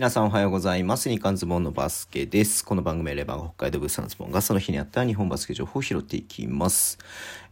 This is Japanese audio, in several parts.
皆さんおはようございます。日刊ズボンのバスケです。この番組はレバー北海道物産ズボンがその日にあった日本バスケ情報を拾っていきます。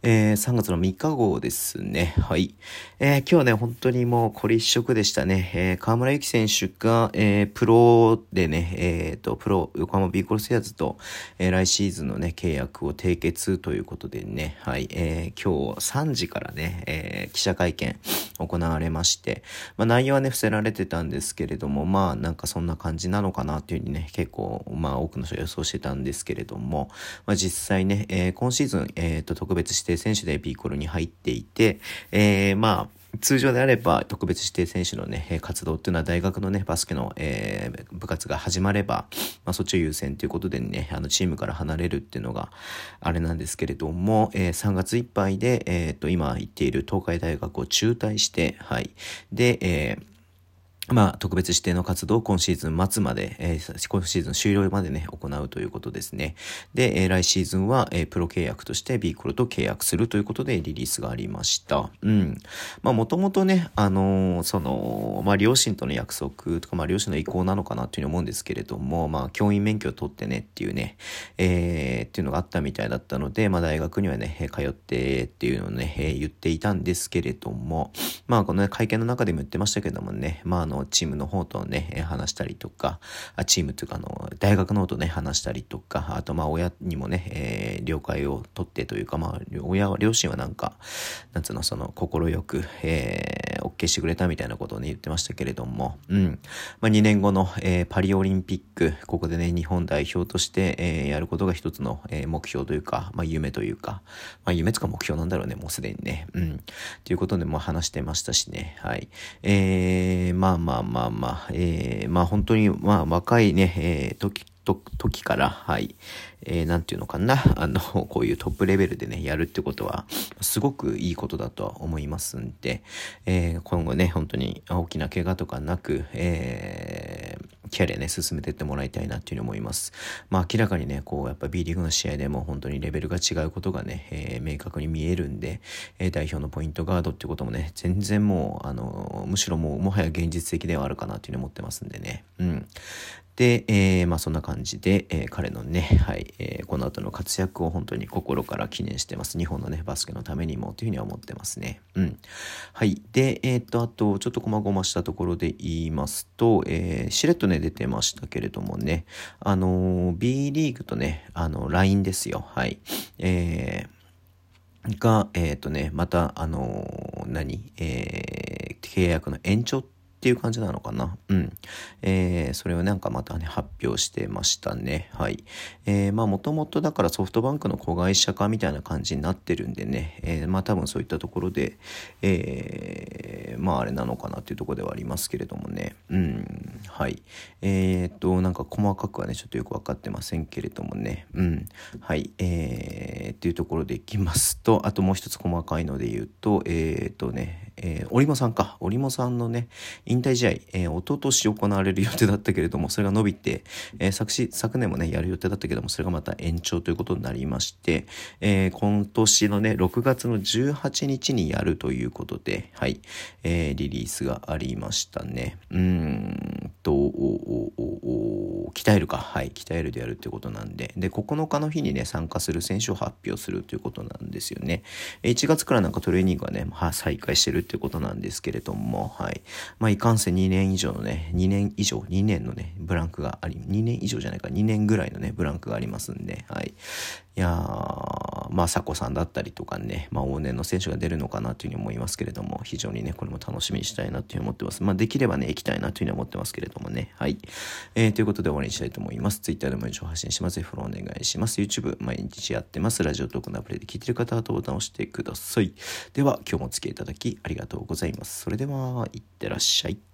えー、3月の3日号ですね。はい。えー、今日はね、本当にもうこれ一色でしたね。えー、河村ゆき選手が、えー、プロでね、えー、と、プロ、横浜ビーコルセアーズと、えー、来シーズンのね、契約を締結ということでね、はい。えー、今日3時からね、えー、記者会見行われまして、まあ内容はね、伏せられてたんですけれども、まあなんかそんな感じなのかなっていうふうにね、結構、まあ多くの人予想してたんですけれども、まあ実際ね、えー、今シーズン、えっ、ー、と、特別指定選手で B コルに入っていて、えー、まあ、通常であれば特別指定選手のね、活動っていうのは大学のね、バスケの、えー、部活が始まれば、まあ、そっちを優先ということでね、あの、チームから離れるっていうのがあれなんですけれども、えー、3月いっぱいで、えっ、と、今言っている東海大学を中退して、はい。で、えーまあ、特別指定の活動を今シーズン末まで、えー、今シーズン終了までね、行うということですね。で、えー、来シーズンは、えー、プロ契約として B コロと契約するということでリリースがありました。うん。まあ、もともとね、あのー、その、まあ、両親との約束とか、まあ、両親の意向なのかなっていうふうに思うんですけれども、まあ、教員免許を取ってねっていうね、えー、っていうのがあったみたいだったので、まあ、大学にはね、通ってっていうのをね、えー、言っていたんですけれども、まあ、この、ね、会見の中でも言ってましたけどもね、まあ、あの、チームの方とね、話したりとか、チームというか、あの、大学の方とね、話したりとか、あと、まあ、親にもね、えー、了解を取ってというか、まあ、親は、両親はなんか、なんつうの、その、快く、えー、OK してくれたみたいなことをね、言ってましたけれども、うん。まあ、2年後の、えー、パリオリンピック、ここでね、日本代表として、えー、やることが一つの、えー、目標というか、まあ、夢というか、まあ、夢とか目標なんだろうね、もうすでにね、うん。ということで、も話してましたしね、はい。えー、まあまあまあまあ、えー、まあ本当に、まあ若いね、えー、時、時から、はい、えー、なんていうのかな、あの、こういうトップレベルでね、やるってことは、すごくいいことだとは思いますんで、えー、今後ね、本当に大きな怪我とかなく、えー、キャリアね、進めてってもらいたいなっていうふうに思います。まあ明らかにね、こう、やっぱ B リーグの試合でも本当にレベルが違うことがね、えー、明確に見えるんで、え、代表のポイントガードってこともね、全然もう、あの、むしろもう、もはや現実的ではあるかなっていうふうに思ってますんでね。うん。で、えー、まあそんな感じで、えー、彼のね、はい、えー、この後の活躍を本当に心から記念してます。日本のね、バスケのためにもというふうには思ってますね。うん。はい。で、えっ、と、あと、ちょっと細々したところで言いますと、え、しれっとね、出てましたけれどもね、あの B リーグとね、あの、LINE ですよ。はい。えー、が、えっ、とね、また、あの何？え、契約の延長ってっていう感じなのかな。うん。えー、それをなんかまたね、発表してましたね。はい。えー、まあもともとだからソフトバンクの子会社化みたいな感じになってるんでね、えー、まあ多分そういったところで、えー、まああれなのかなっていうところではありますけれどもね。うん。はい。えー、っと、なんか細かくはね、ちょっとよくわかってませんけれどもね。うん。はい。えー、っていうところでいきますと、あともう一つ細かいので言うと、えー、っとね、えー、織茂さんか。織茂さんのね、引退試合、えー、一昨年行われる予定だったけれども、それが伸びて、えー、昨し、昨年もね、やる予定だったけども、それがまた延長ということになりまして、えー、今年のね、6月の18日にやるということで、はい、えー、リリースがありましたね。うーんと、おおおお鍛えるか。はい、鍛えるでやるということなんで、で、9日の日にね、参加する選手を発表するということなんですよね。1月からなんかトレーニングはね、まあ、再開してるということなんですけれども、はい。まあ、いかんせん2年以上のね、2年以上、2年のね、ブランクがあり、2年以上じゃないか、2年ぐらいのね、ブランクがありますんで、はい。いやー、まあ、佐古さんだったりとかね、まあ、往年の選手が出るのかなというふうに思いますけれども、非常にね、これも楽しみにしたいなというふうに思ってます。まあ、できればね、行きたいなというふうに思ってますけれどもね、はい。えー、ということで終わりにしたいと思います。Twitter でも一応発信します。ぜひフォローお願いします。YouTube 毎日やってます。ラジオトークのアプリで聞いてる方はボタンを押してください。では、今日もお付き合いいただきありがとうございます。それでは、いってらっしゃい。